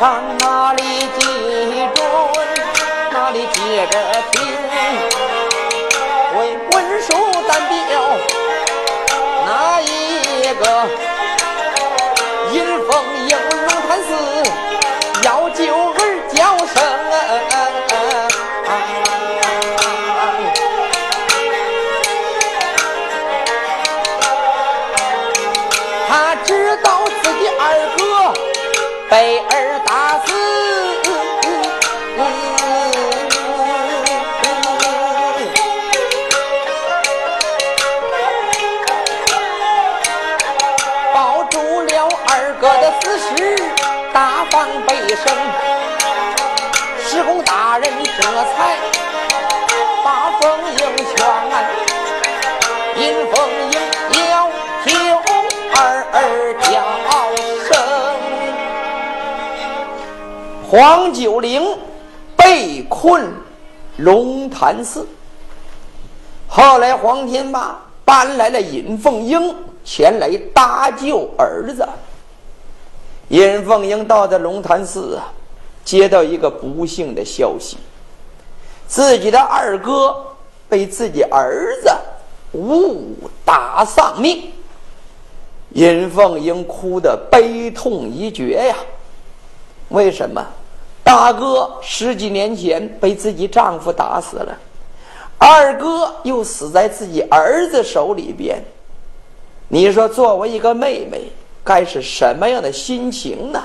上哪里集中？哪里接着？黄九龄被困龙潭寺，后来黄天霸搬来了尹凤英前来搭救儿子。尹凤英到的龙潭寺啊，接到一个不幸的消息，自己的二哥被自己儿子误打丧命。尹凤英哭得悲痛欲绝呀，为什么？大哥十几年前被自己丈夫打死了，二哥又死在自己儿子手里边。你说，作为一个妹妹，该是什么样的心情呢？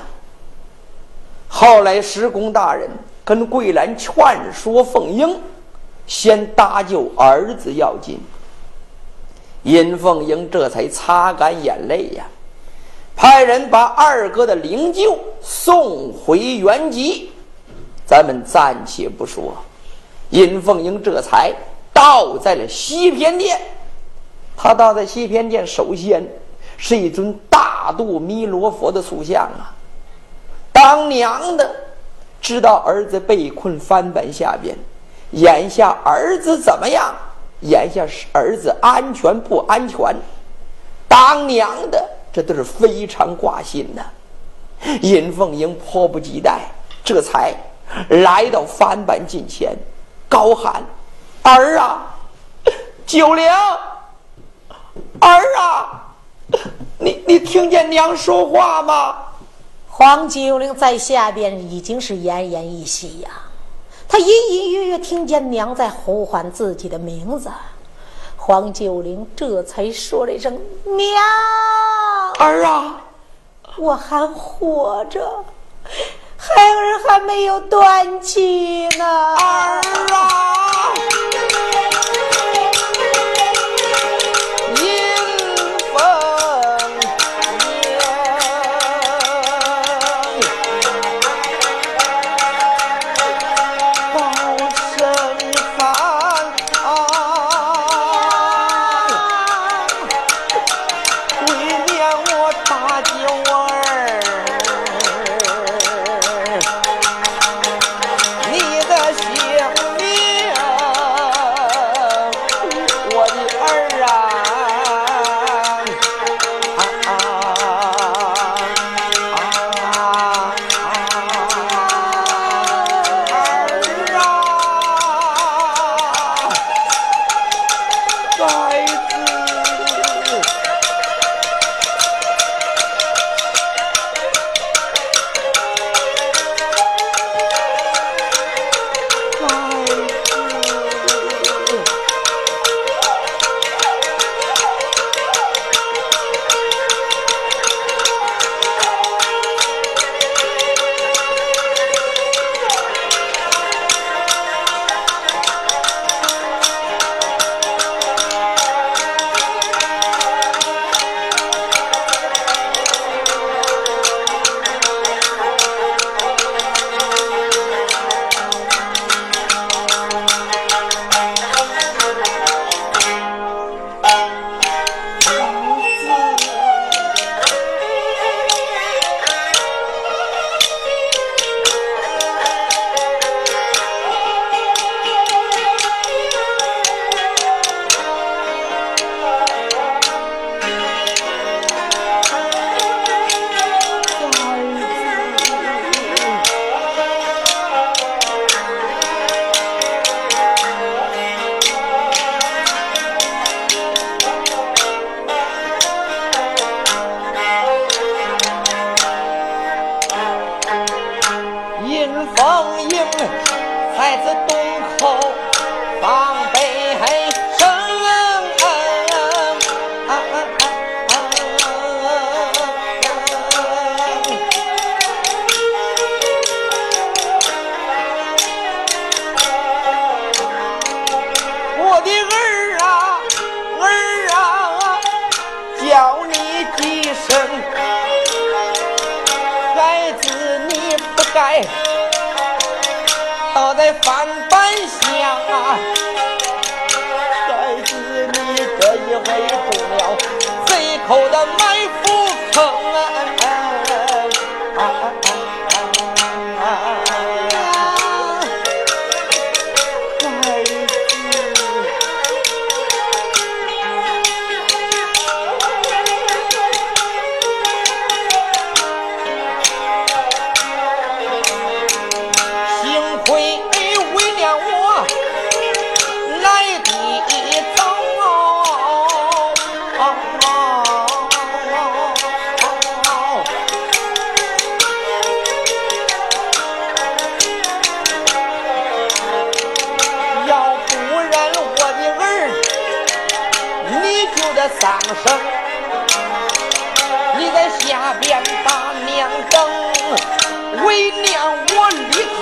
后来，石公大人跟桂兰劝说凤英，先搭救儿子要紧。尹凤英这才擦干眼泪呀。派人把二哥的灵柩送回原籍，咱们暂且不说。尹凤英这才到在了西偏殿。他到在西偏殿，首先是一尊大肚弥罗佛的塑像啊。当娘的知道儿子被困翻板下边，眼下儿子怎么样？眼下是儿子安全不安全？当娘的。这都是非常挂心的。尹凤英迫不及待，这才来到翻板近前，高喊：“儿啊，九龄，儿啊，你你听见娘说话吗？”黄九龄在下边已经是奄奄一息呀，他隐隐约约听见娘在呼唤自己的名字。黄九龄这才说了一声：“娘儿啊，我还活着，孩儿还没有断气呢，儿啊。”要不然我的儿你就得丧生你在下边把娘等为娘我立刻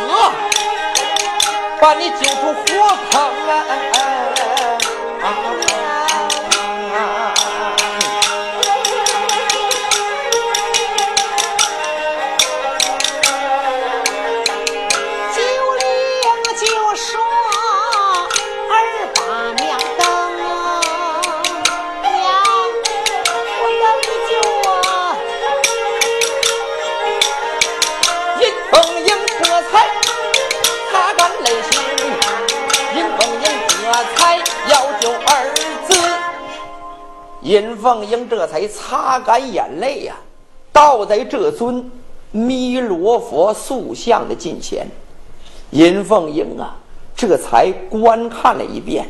把你救出火坑。凤英这才擦干眼泪呀，倒在这尊弥罗佛塑像的近前。尹凤英啊，这才观看了一遍，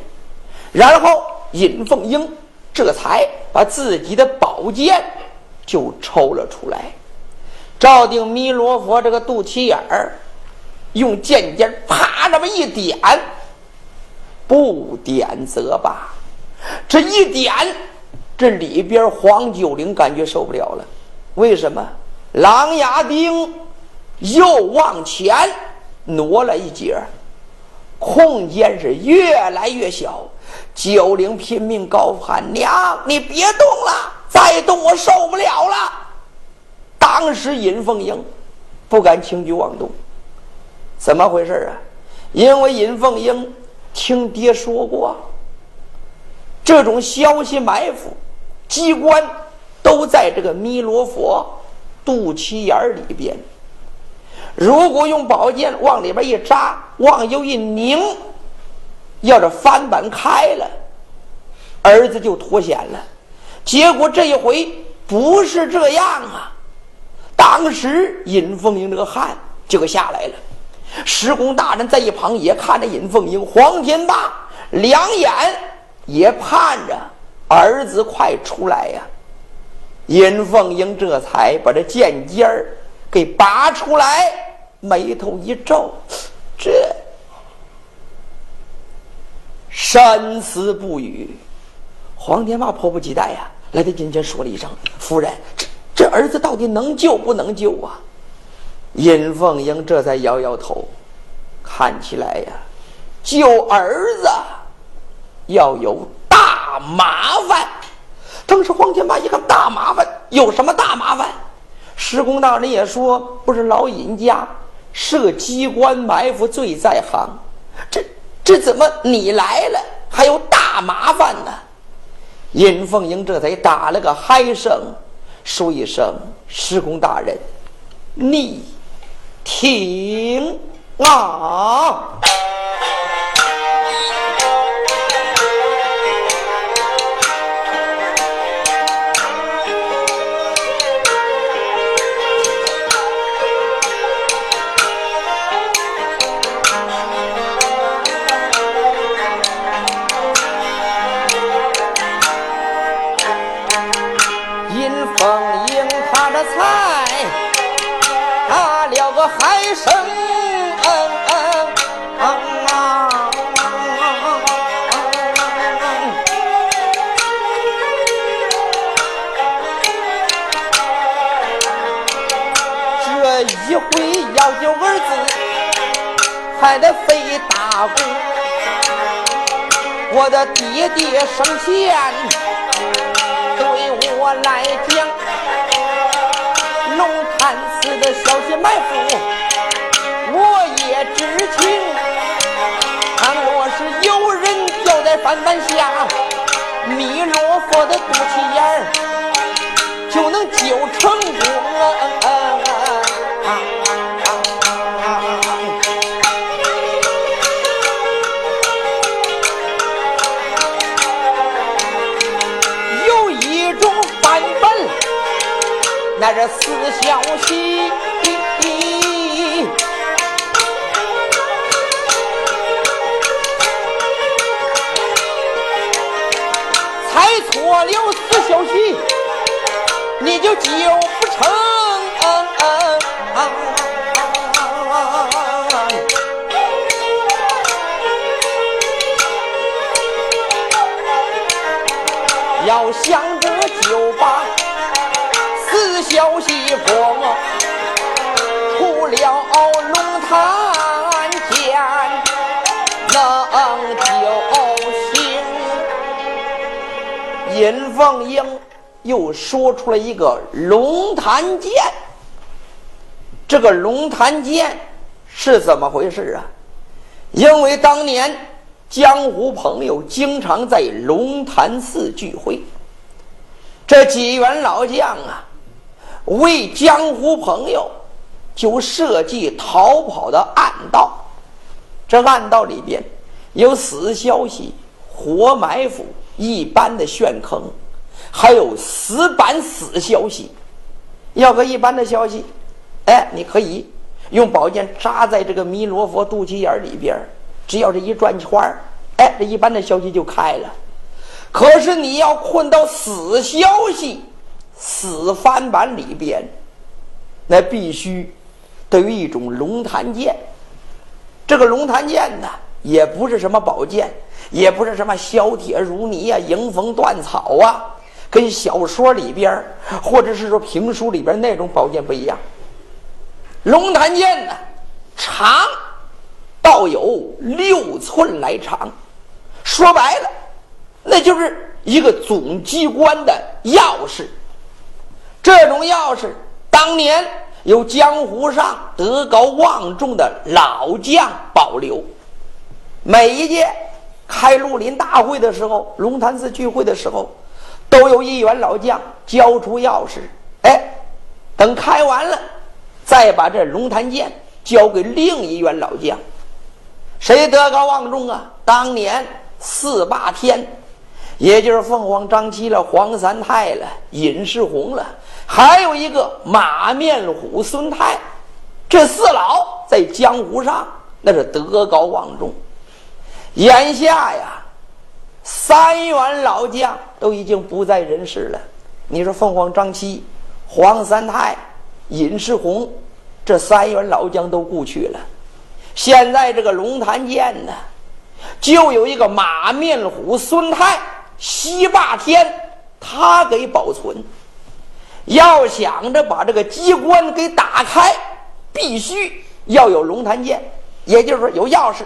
然后尹凤英这才把自己的宝剑就抽了出来，照定弥罗佛这个肚脐眼儿，用剑尖啪这么一点，不点则罢，这一点。这里边黄九龄感觉受不了了，为什么？狼牙钉又往前挪了一截，空间是越来越小。九龄拼命高喊：“娘，你别动了，再动我受不了了！”当时尹凤英不敢轻举妄动，怎么回事啊？因为尹凤英听爹说过，这种消息埋伏。机关都在这个弥罗佛肚脐眼里边。如果用宝剑往里边一扎，往右一拧，要是翻板开了，儿子就脱险了。结果这一回不是这样啊！当时尹凤英这个汗就给下来了。施公大人在一旁也看着尹凤英，黄天霸两眼也盼着。儿子快出来呀！尹凤英这才把这剑尖儿给拔出来，眉头一皱，这深思不语。黄天霸迫不及待呀，来到近前说了一声：“夫人，这这儿子到底能救不能救啊？”尹凤英这才摇摇头，看起来呀，救儿子要有。大麻烦！当时黄天霸一看大麻烦，有什么大麻烦？施公大人也说，不是老尹家设机关埋伏最在行，这这怎么你来了还有大麻烦呢？尹凤英这才打了个嗨声，说一声：“施公大人，你听啊！”一生啊这一回要有儿子还得费大功我的爹爹生前对我来讲我的肚脐眼儿就能救成功。有一种版本，那是死消息。错了死消息，你就救不成。要想着就把死消息封，除了龙潭尹凤英又说出了一个龙潭剑，这个龙潭剑是怎么回事啊？因为当年江湖朋友经常在龙潭寺聚会，这几员老将啊，为江湖朋友就设计逃跑的暗道，这暗道里边有死消息、活埋伏。一般的悬坑，还有死板死消息。要个一般的消息，哎，你可以用宝剑扎在这个弥罗佛肚脐眼里边，只要这一转圈哎，这一般的消息就开了。可是你要困到死消息、死翻板里边，那必须得有一种龙潭剑。这个龙潭剑呢，也不是什么宝剑。也不是什么削铁如泥呀、迎风断草啊，跟小说里边或者是说评书里边那种宝剑不一样。龙潭剑呢，长倒有六寸来长，说白了，那就是一个总机关的钥匙。这种钥匙当年由江湖上德高望重的老将保留，每一届。开绿林大会的时候，龙潭寺聚会的时候，都有一员老将交出钥匙。哎，等开完了，再把这龙潭剑交给另一员老将。谁德高望重啊？当年四霸天，也就是凤凰张七了、黄三泰了、尹世宏了，还有一个马面虎孙泰，这四老在江湖上那是德高望重。眼下呀，三员老将都已经不在人世了。你说凤凰张七、黄三泰、尹世宏，这三员老将都故去了。现在这个龙潭剑呢，就有一个马面虎孙泰、西霸天，他给保存。要想着把这个机关给打开，必须要有龙潭剑，也就是说有钥匙。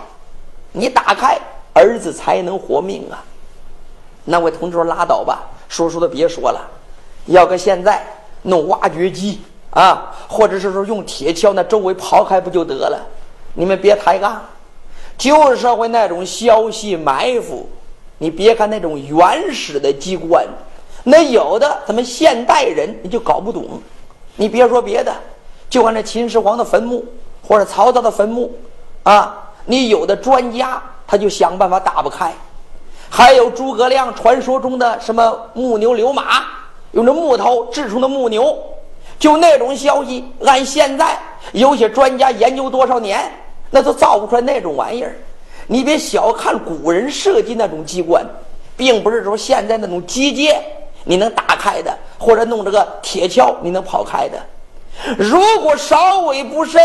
你打开，儿子才能活命啊！那位同志说：“拉倒吧，说说的别说了。要搁现在弄挖掘机啊，或者是说用铁锹那周围刨开不就得了？你们别抬杠。旧社会那种消息埋伏，你别看那种原始的机关，那有的咱们现代人你就搞不懂。你别说别的，就按那秦始皇的坟墓或者曹操的坟墓啊。”你有的专家他就想办法打不开，还有诸葛亮传说中的什么木牛流马，用这木头制成的木牛，就那种消息，按现在有些专家研究多少年，那都造不出来那种玩意儿。你别小看古人设计那种机关，并不是说现在那种机械你能打开的，或者弄这个铁锹你能跑开的。如果稍微不慎，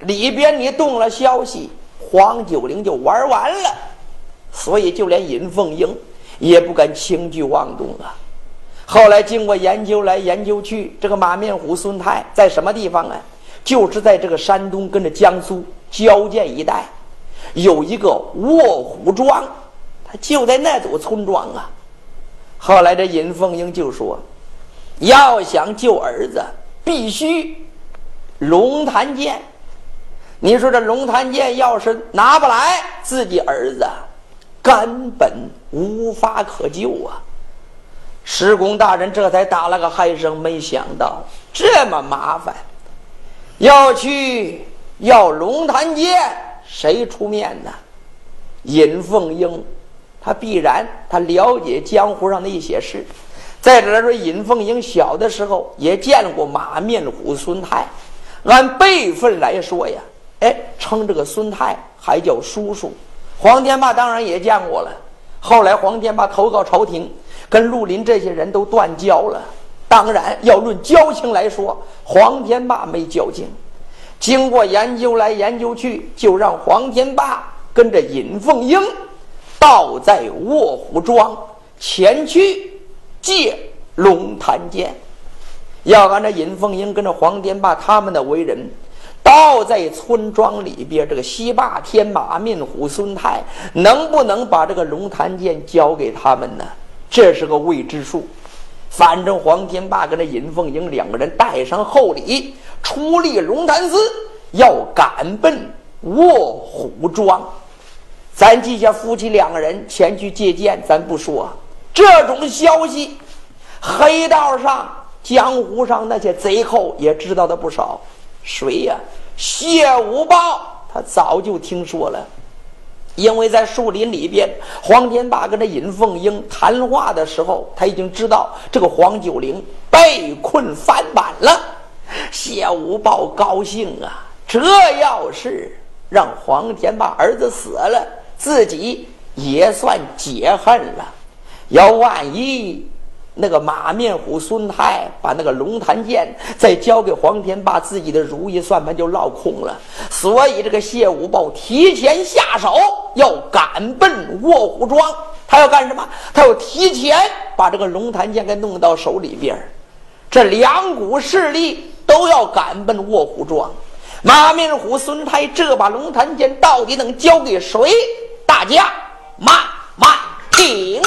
里边你动了消息。黄九龄就玩完了，所以就连尹凤英也不敢轻举妄动啊。后来经过研究来研究去，这个马面虎孙泰在什么地方啊？就是在这个山东跟着江苏交界一带，有一个卧虎庄，他就在那组村庄啊。后来这尹凤英就说：“要想救儿子，必须龙潭剑。”你说这龙潭剑要是拿不来，自己儿子根本无法可救啊！施公大人这才打了个嗨声，没想到这么麻烦，要去要龙潭剑，谁出面呢？尹凤英，他必然他了解江湖上的一些事。再者来说，尹凤英小的时候也见过马面虎孙泰，按辈分来说呀，哎，称这个孙泰还叫叔叔。黄天霸当然也见过了。后来黄天霸投靠朝廷，跟绿林这些人都断交了。当然要论交情来说，黄天霸没交情。经过研究来研究去，就让黄天霸跟着尹凤英，倒在卧虎庄前去借龙潭剑。要按照尹凤英跟着黄天霸他们的为人。倒在村庄里边，这个西霸天马面虎孙泰能不能把这个龙潭剑交给他们呢？这是个未知数。反正黄天霸跟这尹凤英两个人带上厚礼，出力龙潭寺，要赶奔卧虎庄。咱记下夫妻两个人前去借剑，咱不说这种消息，黑道上、江湖上那些贼寇也知道的不少。谁呀？谢五豹，他早就听说了，因为在树林里边，黄天霸跟这尹凤英谈话的时候，他已经知道这个黄九龄被困翻版了。谢五豹高兴啊！这要是让黄天霸儿子死了，自己也算解恨了。要万一……那个马面虎孙泰把那个龙潭剑再交给黄天霸，自己的如意算盘就落空了。所以这个谢武豹提前下手，要赶奔卧虎庄。他要干什么？他要提前把这个龙潭剑给弄到手里边这两股势力都要赶奔卧虎庄。马面虎孙泰这把龙潭剑到底能交给谁？大家慢慢听。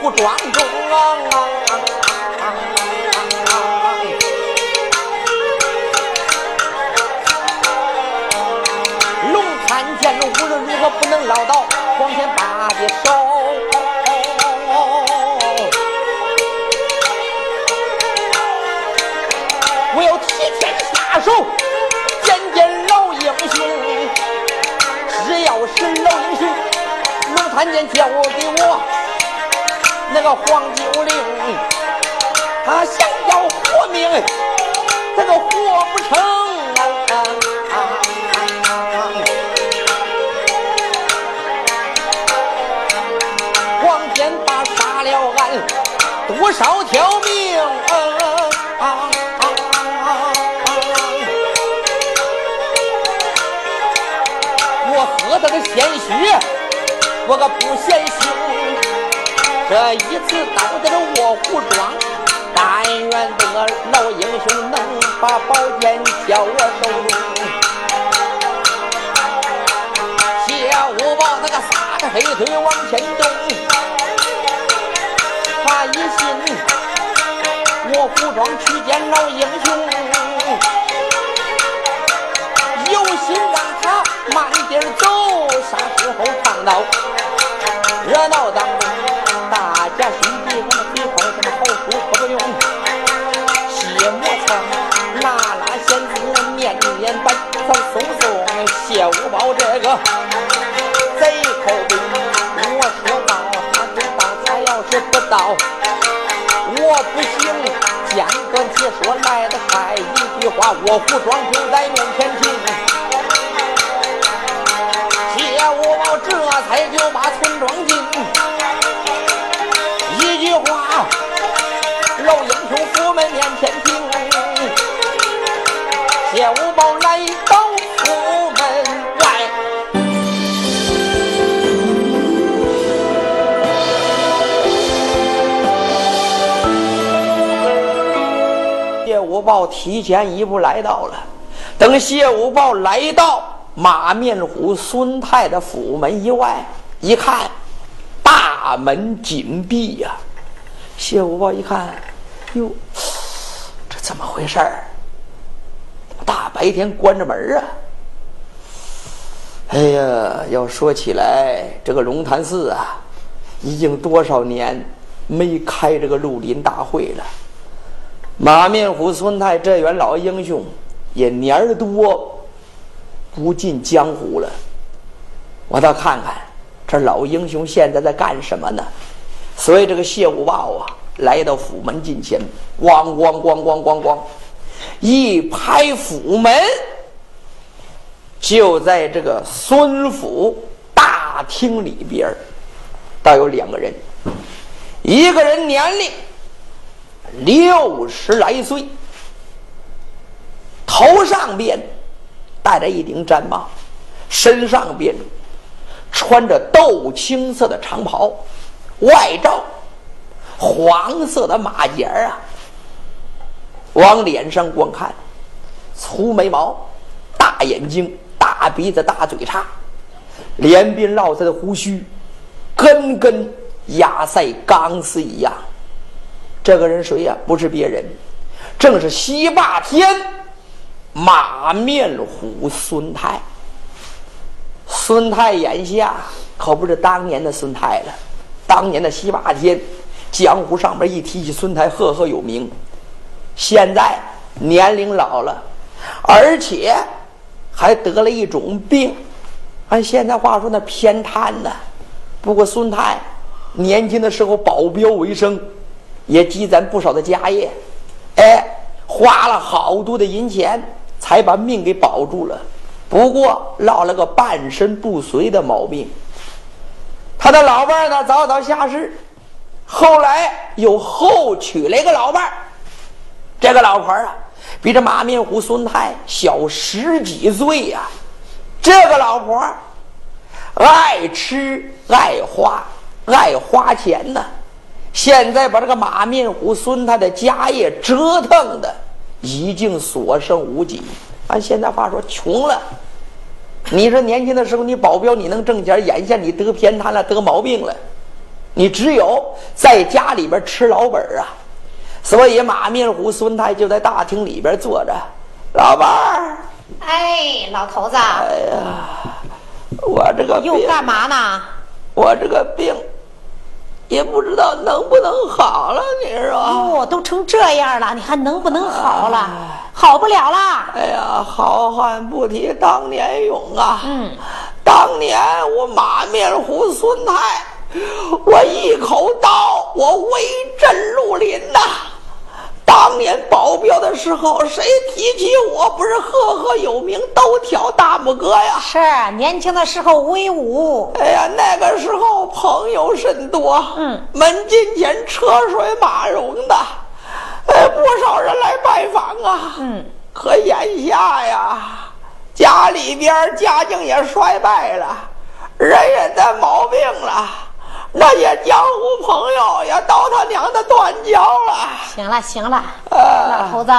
虎庄中啊！龙潭剑无论如何不能捞到黄天霸的手，我要提前下手。见见老英雄，龙潭剑交给我，这个黄九龄，他想要活命，这个活不成啊。黄天霸杀了俺多少条命。他的鲜血，我可不嫌。这一次到在了卧虎庄，但愿这个老英雄能把宝剑交我手中。谢五宝那个撒着黑腿往前走，他一心卧虎庄去见老英雄，有心让他慢点走。啥时候唱到热闹当中，我胡庄就在面前进谢五宝提前一步来到了。等谢五豹来到马面虎孙太的府门以外，一看，大门紧闭呀。谢五豹一看，哟，这怎么回事儿？大白天关着门啊！哎呀，要说起来，这个龙潭寺啊，已经多少年没开这个绿林大会了。马面虎孙太这员老英雄也年儿多不进江湖了，我倒看看这老英雄现在在干什么呢？所以这个谢五豹啊，来到府门近前，咣咣咣咣咣咣，一拍府门，就在这个孙府大厅里边倒有两个人，一个人年龄。六十来岁，头上边戴着一顶毡帽，身上边穿着豆青色的长袍，外罩黄色的马甲啊。往脸上观看，粗眉毛、大眼睛、大鼻子、大嘴叉，连鬓络着的胡须，根根压在钢丝一样。这个人谁呀？不是别人，正是西霸天马面虎孙泰。孙泰眼下可不是当年的孙泰了，当年的西霸天，江湖上面一提起孙泰，赫赫有名。现在年龄老了，而且还得了一种病，按现在话说那偏瘫呢。不过孙泰年轻的时候保镖为生。也积攒不少的家业，哎，花了好多的银钱才把命给保住了。不过落了个半身不遂的毛病。他的老伴儿呢早早下世，后来又后娶了一个老伴儿这个老婆啊，比这马面虎孙泰小十几岁呀。这个老婆爱吃爱花爱花钱呢。现在把这个马面虎孙他的家业折腾的已经所剩无几，按现在话说穷了。你说年轻的时候你保镖你能挣钱，眼下你得偏瘫了，得毛病了，你只有在家里边吃老本啊。所以马面虎孙太就在大厅里边坐着，老伴儿。哎，老头子。哎呀，我这个又干嘛呢？我这个病。也不知道能不能好了，你说？哦，都成这样了，你还能不能好了？好不了了。哎呀，好汉不提当年勇啊！嗯，当年我马面虎孙泰，我一口刀，我威震绿林呐。当年保镖的时候，谁提起我不是赫赫有名，都挑大拇哥呀？是年轻的时候威武。哎呀，那个时候朋友甚多，嗯，门禁前车水马龙的，哎，不少人来拜访啊。嗯，可眼下呀，家里边家境也衰败了，人也得毛病了。那些江湖朋友也到他娘的断交了。行了行了，老头子，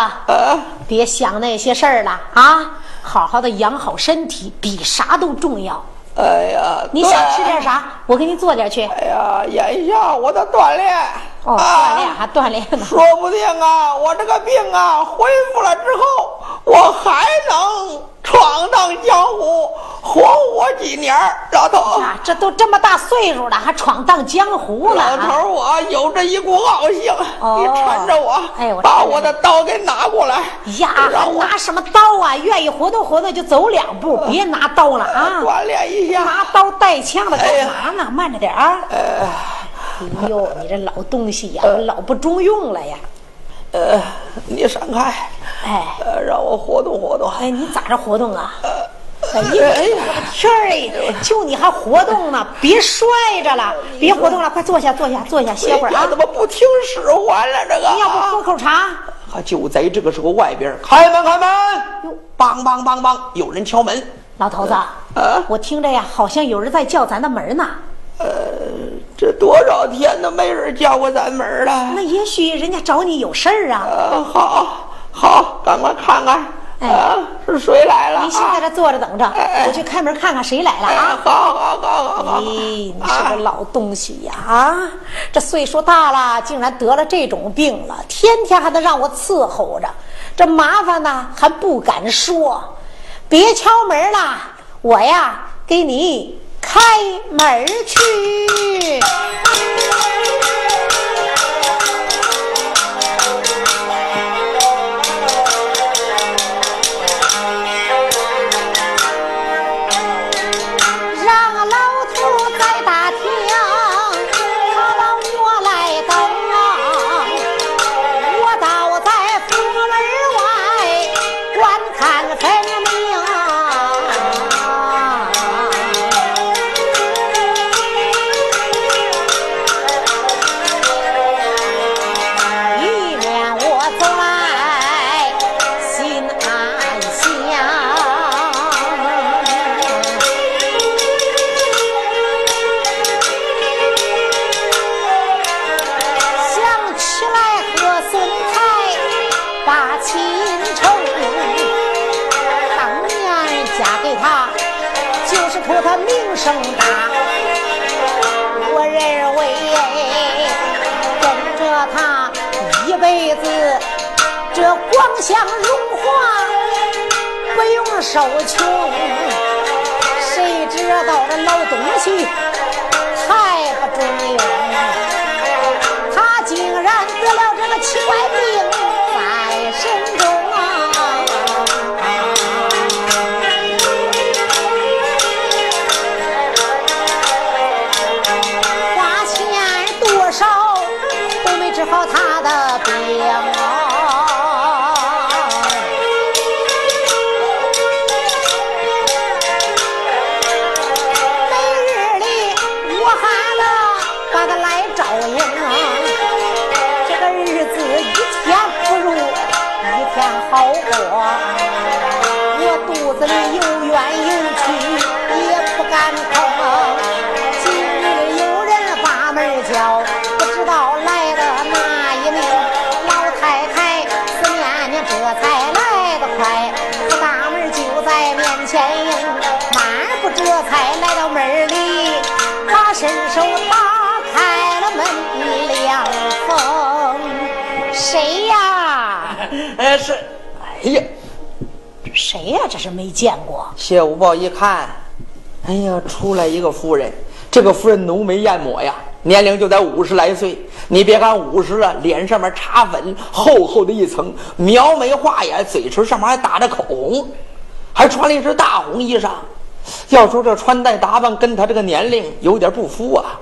别想那些事儿了啊！好好的养好身体，比啥都重要。哎呀，你想吃点啥？我给你做点去。哎呀，眼下我得锻炼。哦，锻炼还锻炼呢。说不定啊，我这个病啊恢复了之后，我还能闯荡江湖，活我几年。老头，这都这么大岁数了，还闯荡江湖了？老头，我有着一股傲性，你搀着我，哎，把我的刀给拿过来。呀，拿什么刀啊？愿意活动活动就走两步，别拿刀了啊！锻炼一下，拿刀带枪的干嘛呢？慢着点啊！哎。哎呦，你这老东西呀，老不中用了呀！呃，你闪开，哎，让我活动活动。哎，你咋着活动啊？哎呀，我的天儿！就你还活动呢？别摔着了，别活动了，快坐下，坐下，坐下，歇会儿啊！怎么不听使唤了？这个，你要不喝口茶？就在这个时候，外边开门，开门！哟，梆梆梆梆，有人敲门。老头子，我听着呀，好像有人在叫咱的门呢。呃。这多少天都没人叫过咱门了。那也许人家找你有事儿啊。呃，好，好，赶快看看啊，是谁来了？你先在这坐着等着，我去开门看看谁来了啊！好好好好好。咦，你是个老东西呀！啊，这岁数大了，竟然得了这种病了，天天还得让我伺候着，这麻烦呢还不敢说。别敲门了，我呀给你开门去。受穷。谁知道这老东西太不中用，谁呀？这是没见过。谢五豹一看，哎呀，出来一个夫人，这个夫人浓眉艳抹呀。年龄就在五十来岁，你别看五十了，脸上面擦粉，厚厚的一层，描眉画眼，嘴唇上面还打着口红，还穿了一身大红衣裳。要说这穿戴打扮跟他这个年龄有点不符啊。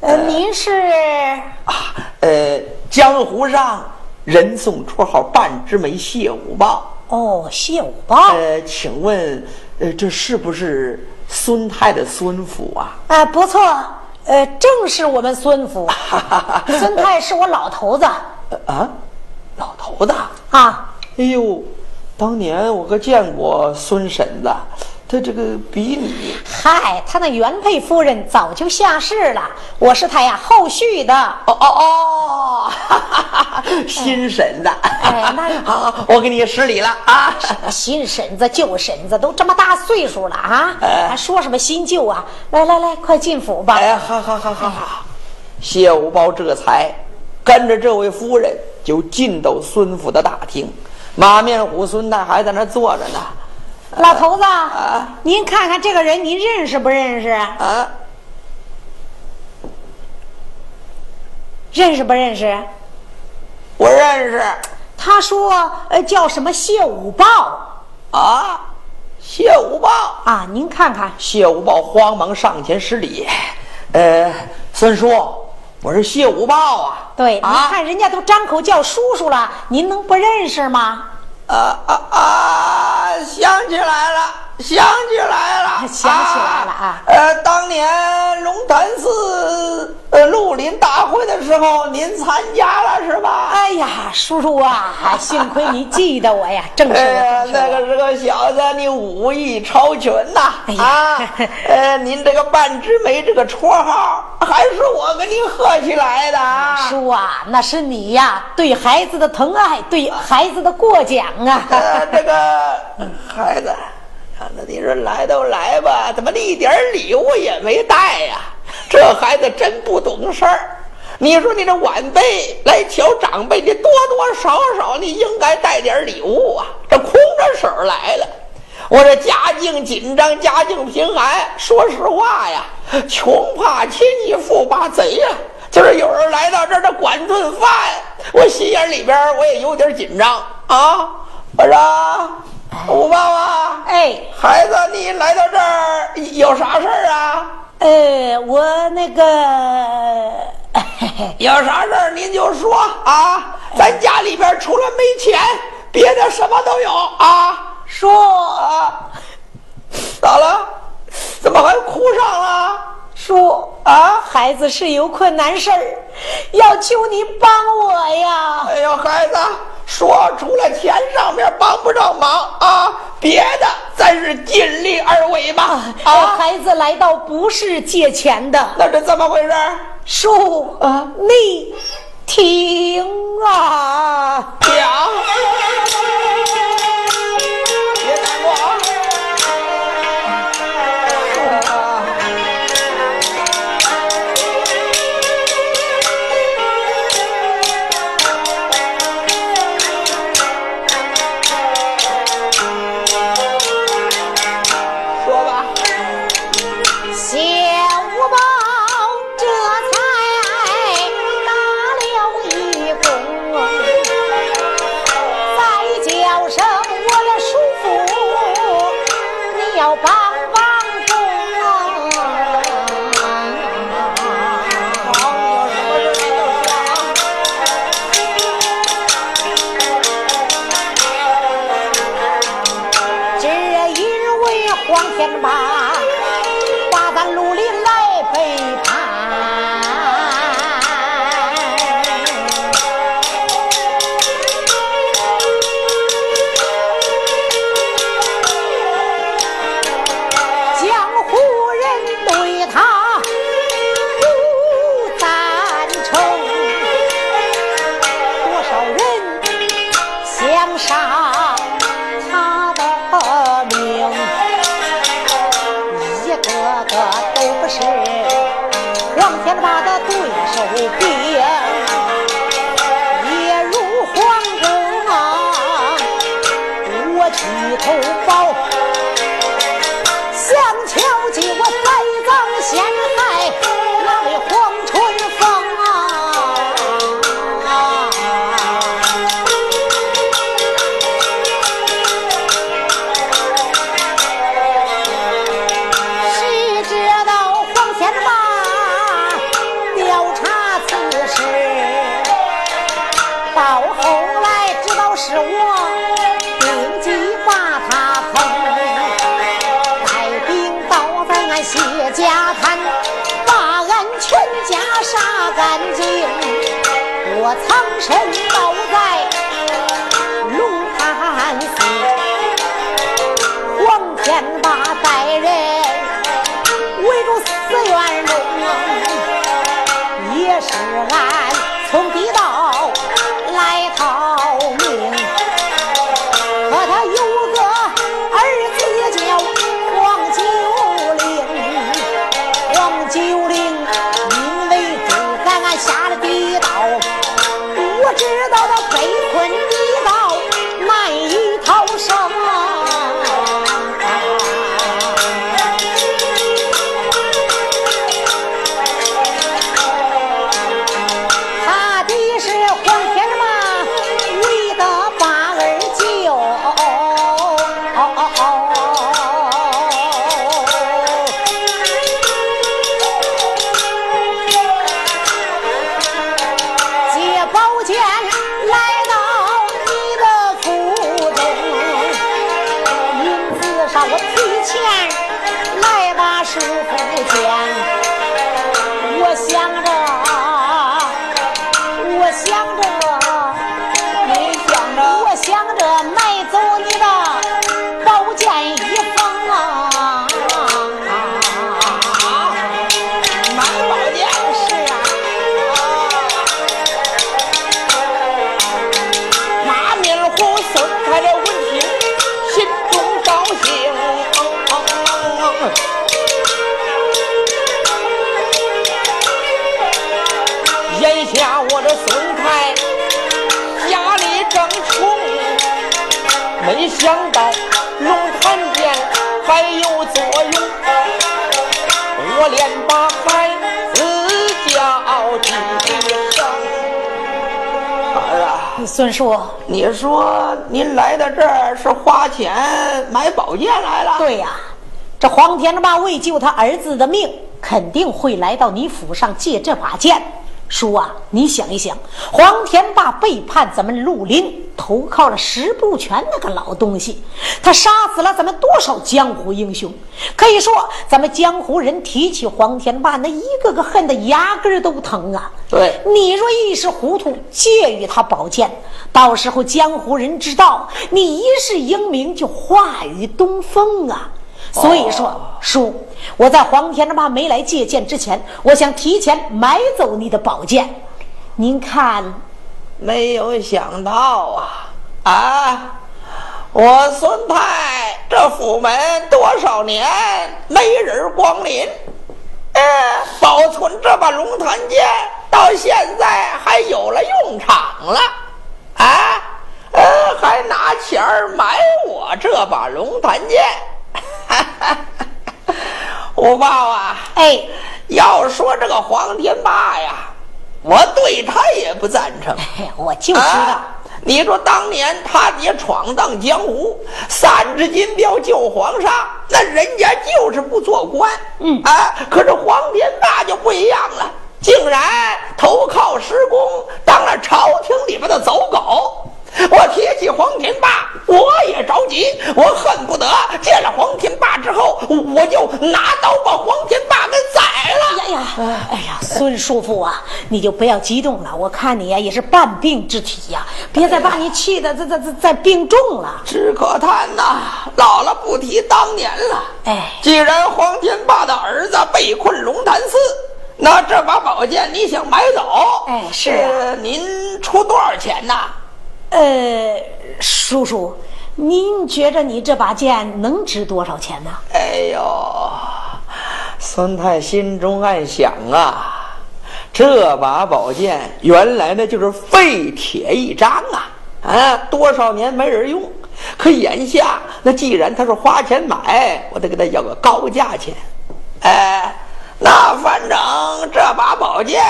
呃，您是啊，呃，江湖上人送绰号半枝梅谢五豹。哦，谢五豹。呃，请问，呃，这是不是孙太的孙府啊？啊，不错。呃，正是我们孙府，孙太是我老头子。啊，老头子啊！哎呦，当年我可见过孙婶子，他这个比你……嗨，他那原配夫人早就下世了，我是他呀后续的。哦哦哦，新婶子。哎，那 好，我给你施礼了啊！新婶子、旧婶子都这么大岁数了啊，还说什么新旧啊？来来来，快进府吧！哎，好好好好好。谢五包这才跟着这位夫人就进到孙府的大厅，马面虎孙大还在那坐着呢。老头子，您看看这个人，您认识不认识？啊？认识不认识？我认识。他说：“呃，叫什么谢五豹？”啊，谢五豹啊！您看看，谢五豹慌忙上前施礼：“呃，孙叔，我是谢五豹啊。”对，你看人家都张口叫叔叔了，您能不认识吗？啊啊啊！想起来了，想起来了，想起来了啊！呃，当年龙潭寺呃绿林林大会的时候，您参加了是吧？哎呀，叔叔啊，幸亏你记得我呀，正是我。那个是个小子，你武艺超群呐！啊，呃，您这个半枝梅这个绰号，还是我跟您喝起来的啊！叔啊，那是你呀，对孩子的疼爱，对孩子的过奖啊！这个孩子。那你说来都来吧，怎么一点礼物也没带呀？这孩子真不懂事儿。你说你这晚辈来瞧长辈，你多多少少你应该带点礼物啊。这空着手来了，我这家境紧张，家境贫寒。说实话呀，穷怕亲戚，富怕贼呀。今儿有人来到这儿，这管顿饭，我心眼里边我也有点紧张啊。我说。吴爸爸，哎，孩子，你来到这儿有啥事儿啊？呃，我那个 有啥事儿您就说啊。咱家里边除了没钱，别的什么都有啊。说啊，咋了？怎么还哭上了？叔啊，孩子是有困难事儿，要求你帮我呀。哎呦，孩子。说除了钱上面帮不上忙啊，别的咱是尽力而为吧。啊，孩子来到不是借钱的，那是怎么回事？叔啊，你听啊，讲，苍生想到龙潭剑还有作用，我连把孩子叫几声。儿啊，孙叔，你说您来到这儿是花钱买宝剑来了？对呀，这黄天霸为救他儿子的命，肯定会来到你府上借这把剑。叔啊，你想一想，黄天霸背叛咱们绿林，投靠了石不全那个老东西，他杀死了咱们多少江湖英雄？可以说，咱们江湖人提起黄天霸，那一个个恨得牙根都疼啊！对你若一时糊涂借与他宝剑，到时候江湖人知道你一世英名就化于东风啊！所以说，叔，我在黄天霸没来借剑之前，我想提前买走你的宝剑。您看，没有想到啊啊！我孙太这府门多少年没人光临，呃，保存这把龙潭剑到现在还有了用场了，啊，呃，还拿钱儿买我这把龙潭剑。五豹啊，哎，要说这个黄天霸呀，我对他也不赞成。嘿我就知道，啊你说当年他爹闯荡江湖，三只金镖救皇上，那人家就是不做官。嗯啊，可是黄天霸就不一样了，竟然投靠施公，当了朝廷里边的走狗。我提起黄天霸，我急，我恨不得见了黄天霸之后，我就拿刀把黄天霸给宰了。哎呀，哎呀，孙叔父啊，你就不要激动了。我看你呀也是半病之体呀，别再把你气的这这这再病重了。只可叹呐，老了不提当年了。哎既然黄天霸的儿子被困龙潭寺，那这把宝剑你想买走？哎是啊呃您出多少钱呐？呃，叔叔，您觉着你这把剑能值多少钱呢？哎呦，孙太心中暗想啊，这把宝剑原来呢就是废铁一张啊，啊，多少年没人用。可眼下那既然他是花钱买，我得给他要个高价钱。哎，那反正这把宝剑，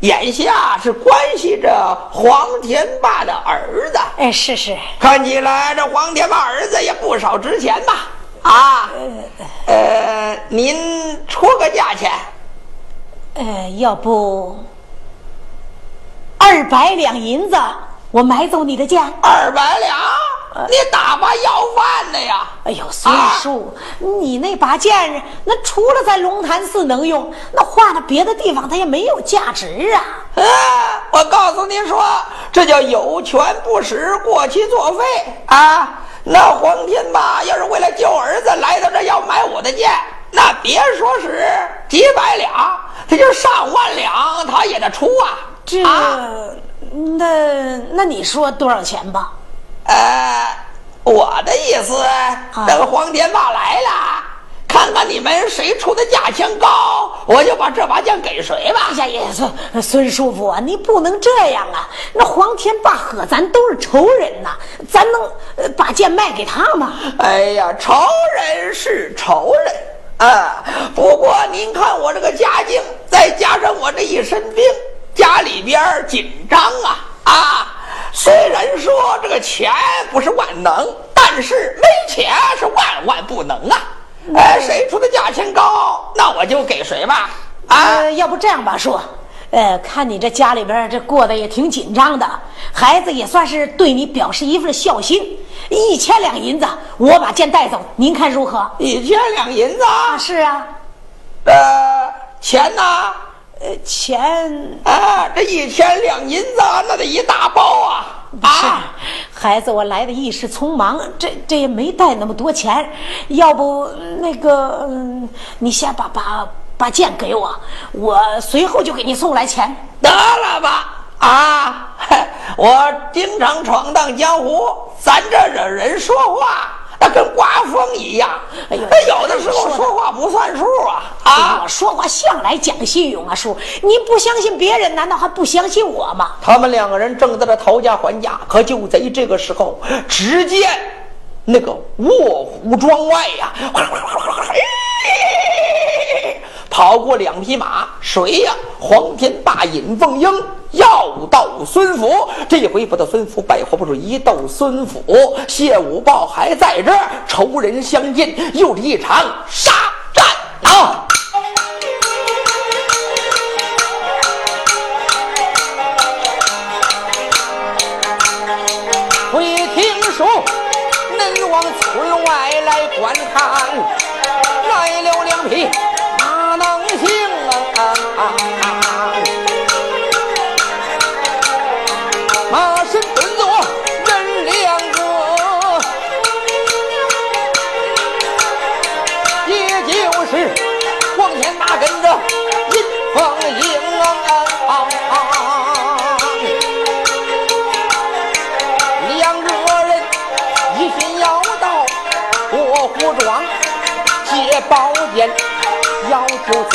眼下是关系着黄天霸的儿子。哎，是是，看起来这黄天霸儿子也不少值钱吧？啊，呃，您出个价钱，呃，要不二百两银子，我买走你的剑。二百两，你打发要饭的呀？哎呦，孙叔，你那把剑，那除了在龙潭寺能用，那换了别的地方它也没有价值啊。啊，我告诉您说，这叫有权不使，过期作废啊！那黄天霸要是为了救儿子来到这要买我的剑，那别说是几百两，他就上万两，他也得出啊！这，啊那那你说多少钱吧？呃，我的意思，等黄天霸来了，看看你们谁出的价钱高，我就把这把剑给谁吧。哎呀呀，孙孙叔父啊，你不能这样啊！那黄天霸和咱都是仇人呐，咱能呃把剑卖给他吗？哎呀，仇人是仇人啊！不过您看我这个家境，再加上我这一身病，家里边紧张啊啊！虽然说这个钱不是万能，但是没钱是万万不能啊！哎，谁出的价钱高，那我就给谁吧。啊，呃，要不这样吧，叔，呃，看你这家里边这过得也挺紧张的，孩子也算是对你表示一份孝心，一千两银子，我把剑带走，您看如何？一千两银子啊！是啊，呃，钱呢？呃，钱啊，这一千两银子那得一大包啊！不是啊，孩子，我来的一时匆忙，这这也没带那么多钱，要不那个，嗯，你先把把把剑给我，我随后就给你送来钱。得了吧！啊，嘿 我经常闯荡江湖，咱这惹人说话那跟刮风一样。哎呦，有的时候说话不算数啊！啊，我说话向来讲信用啊，叔，您不相信别人，难道还不相信我吗？他们两个人正在这讨价还价，可就在这个时候，只见那个卧虎庄外呀，跑过两匹马，谁呀？黄天霸、尹凤英要斗孙府。这回不到孙府，百活不如一斗孙府。谢武豹还在这儿，仇人相见，又是一场杀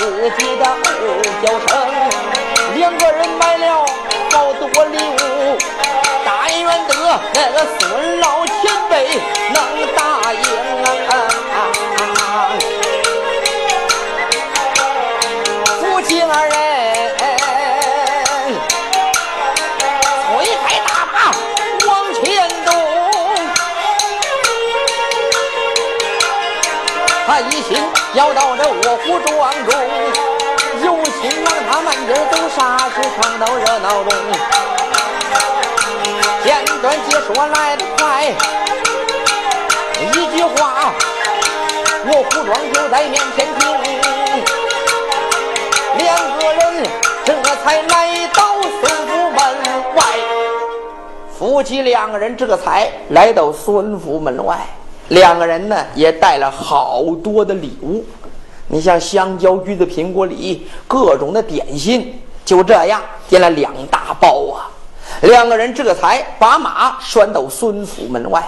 自己的二娇生。两个人买了好多礼物，但愿得那个孙老前辈能要到这卧虎庄中，有心让他慢点走，啥事闯到热闹中。简短解说来得快，一句话，卧虎庄就在面前听。两个人这才来到孙府门外，夫妻两个人这才来到孙府门外。两个人呢也带了好多的礼物，你像香蕉、橘子、苹果、梨，各种的点心，就这样点了两大包啊。两个人这才把马拴到孙府门外。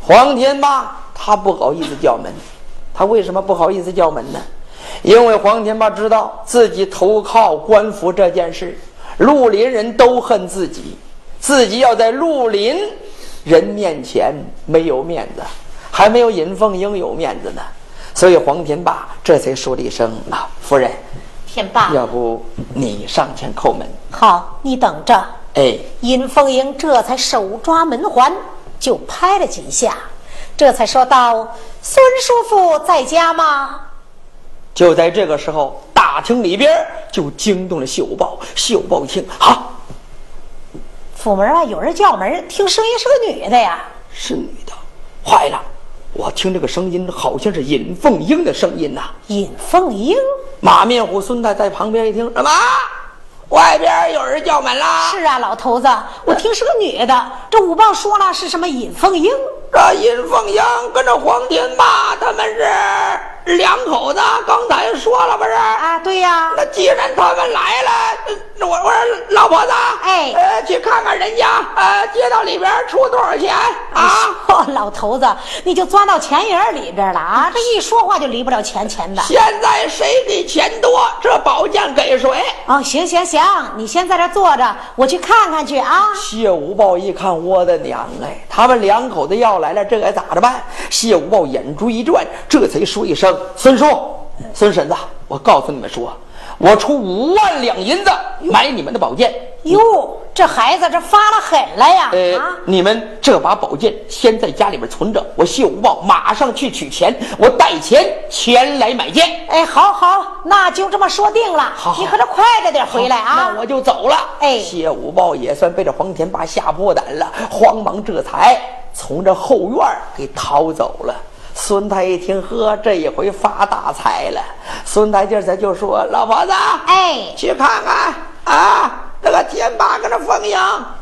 黄天霸他不好意思叫门，他为什么不好意思叫门呢？因为黄天霸知道自己投靠官府这件事，绿林人都恨自己，自己要在绿林人面前没有面子，还没有尹凤英有面子呢。所以黄天霸这才说了一声：“啊，夫人，天霸，要不你上前叩门？”好，你等着。哎，尹凤英这才手抓门环，就拍了几下，这才说道：“孙叔父在家吗？”就在这个时候，大厅里边就惊动了秀豹。秀豹一听，好，府门外有人叫门，听声音是个女的呀。是女的，坏了！我听这个声音好像是尹凤英的声音呐。尹凤英，马面虎孙太在旁边一听，什么？外边有人叫门啦！是啊，老头子，我听是个女的。这武豹说了是什么尹凤英？这尹凤英跟着黄天霸他们是两口子，刚才说了不是？啊，对呀。那既然他们来了，我我说老婆子，哎，呃，去看看人家，呃，街道里边出多少钱啊？哦，老头子，你就钻到钱眼里边了啊！这一说话就离不了钱钱的。现在谁给钱多，这宝剑给谁？哦，行行行，你先在这坐着，我去看看去啊。谢五豹一看，我的娘哎，他们两口子要来了，这该咋着办？谢五豹眼珠一转，这才说一声：“孙叔，孙婶子，我告诉你们说，我出五万两银子买你们的宝剑。哟，这孩子这发了狠了呀！呃，啊，你们这把宝剑先在家里边存着，我谢五豹马上去取钱，我带钱前来买剑。哎，好好，那就这么说定了。好好你可得快着点回来啊！那我就走了。哎谢五豹也算被这黄天霸吓破胆了，慌忙这才从这后院给逃走了。孙太一听，呵，这一回发大财了。孙太今儿才就说：“老婆子，哎，去看看啊，那个天霸跟那凤英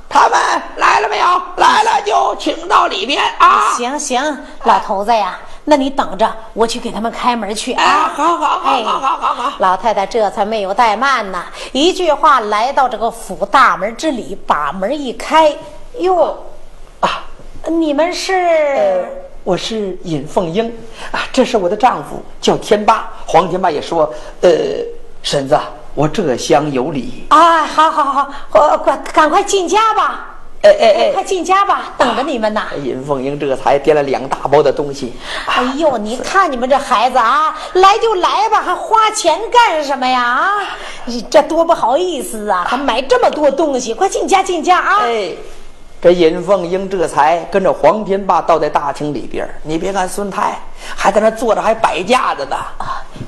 他们来了没有？来了就请到里边啊。行行，老头子呀，那你等着，我去给他们开门去哎，啊。好好好哎好好好好。老太太这才没有怠慢呢，一句话来到这个府大门之里，把门一开，哟，啊，你们是？我是尹凤英啊，这是我的丈夫，叫天霸。黄天霸也说，呃，婶子，我这厢有礼。啊，好好好，我快赶快进家吧。哎哎哎，快进家吧，等着你们呢。尹凤英这才掂了两大包的东西。哎呦，你看你们这孩子啊，来就来吧，还花钱干什么呀？啊，这多不好意思啊，还买这么多东西，快进家进家啊！哎，这尹凤英这才跟着黄天霸到在大厅里边。你别看孙太还在那坐着，还摆架子呢。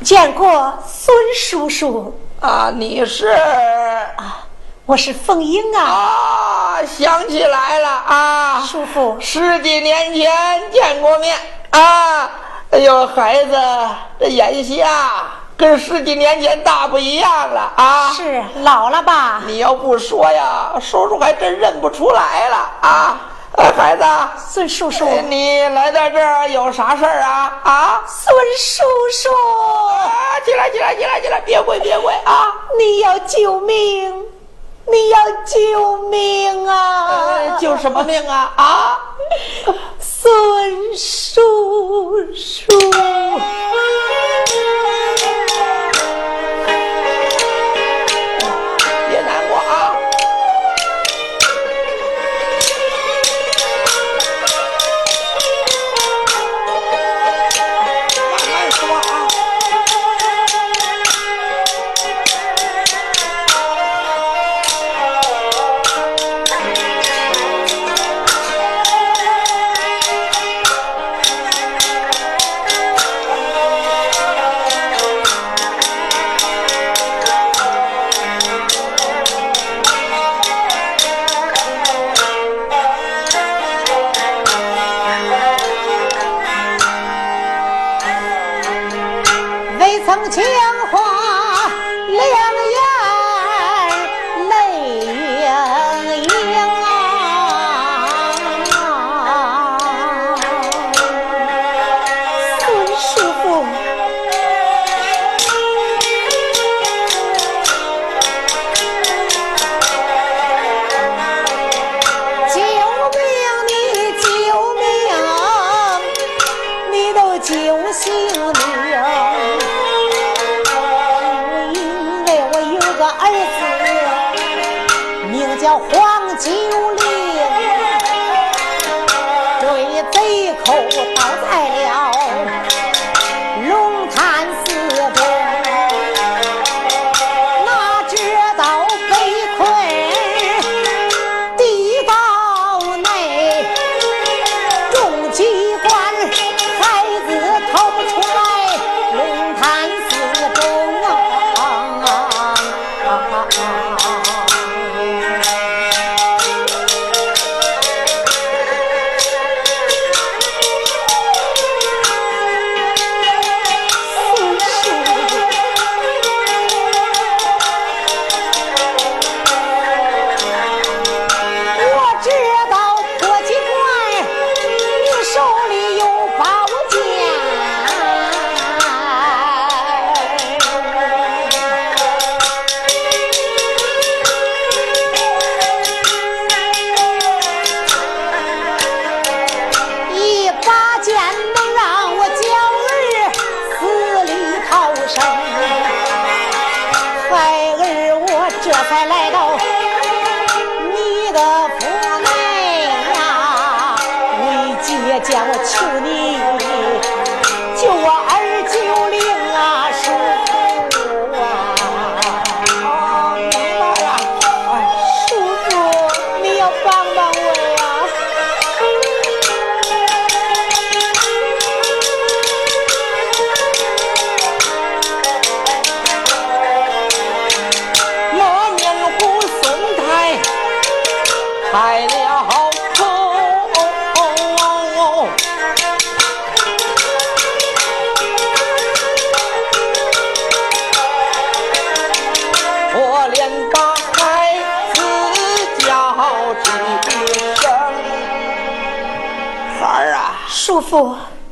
见过孙叔叔啊，你是啊。我是凤英啊！啊，想起来了啊，叔父，十几年前见过面啊。哎呦，孩子，这眼下跟十几年前大不一样了啊！是老了吧？你要不说呀，叔叔还真认不出来了啊！孩子，孙叔叔，你来到这儿有啥事儿啊？啊，孙叔叔，啊，起来，起来，起来，起来，别跪，别跪啊！你要救命！你要救命啊！救什么命啊？啊，孙叔叔。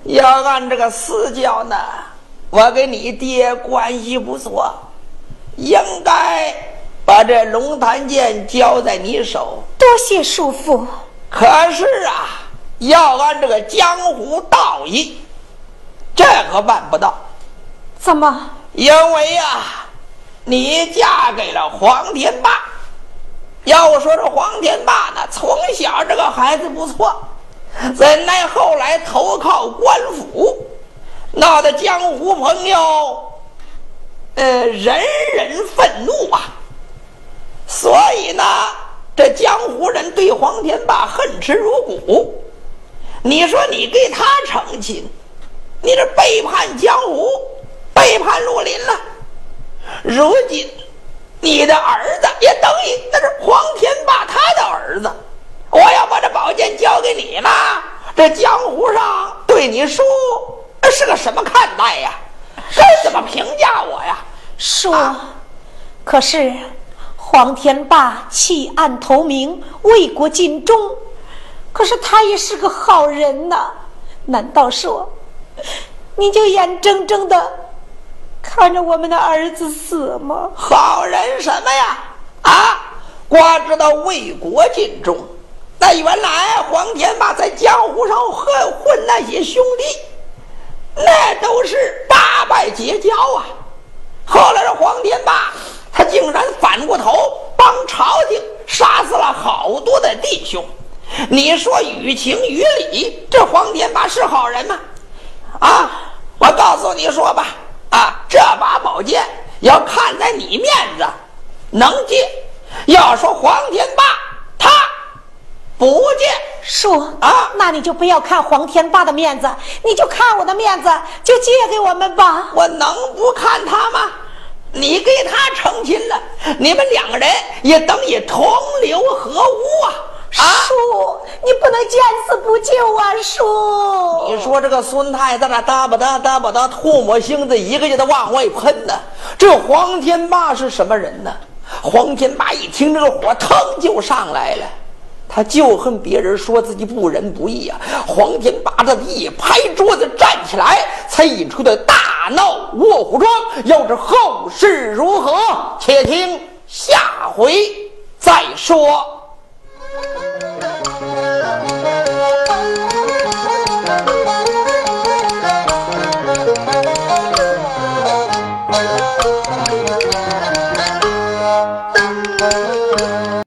要按这个私教呢，我跟你爹关系不错，应该把这龙潭剑交在你手。多谢叔父。可是啊，要按这个江湖道义，这可办不到。怎么？因为呀，你嫁给了黄天霸。要我说这黄天霸呢，从小这个孩子不错，怎奈后来投靠官府，闹得江湖朋友，呃，人人愤怒啊。所以呢，这江湖人对黄天霸恨之入骨。你说你给他成亲，你这背叛江湖，背叛陆林了。如今。你的儿子也等于那是黄天霸他的儿子，我要把这宝剑交给你了，这江湖上对你叔是个什么看待呀？该怎么评价我呀？叔，可是黄天霸弃暗投明，为国尽忠，可是他也是个好人呐，难道说你就眼睁睁的？看着我们的儿子死吗？好人什么呀？啊，光知道为国尽忠。那原来黄天霸在江湖上混混那些兄弟，那都是八拜结交啊。后来这黄天霸他竟然反过头帮朝廷杀死了好多的弟兄。你说于情于理，这黄天霸是好人吗？啊，我告诉你说吧。啊，这把宝剑要看在你面子，能借。要说黄天霸他不借，叔啊，那你就不要看黄天霸的面子，你就看我的面子，就借给我们吧。我能不看他吗？你给他成亲了，你们两个人也等于同流合污啊。叔，你不能见死不救啊！叔，你说这个孙太在那哒吧哒哒吧哒，唾沫星子一个劲的往外喷呢。这黄天霸是什么人呢？黄天霸一听这个火，腾就上来了。他就恨别人说自己不仁不义啊黄天霸的一拍桌子站起来才引出的大闹卧虎庄要知后事如何且听下回再说。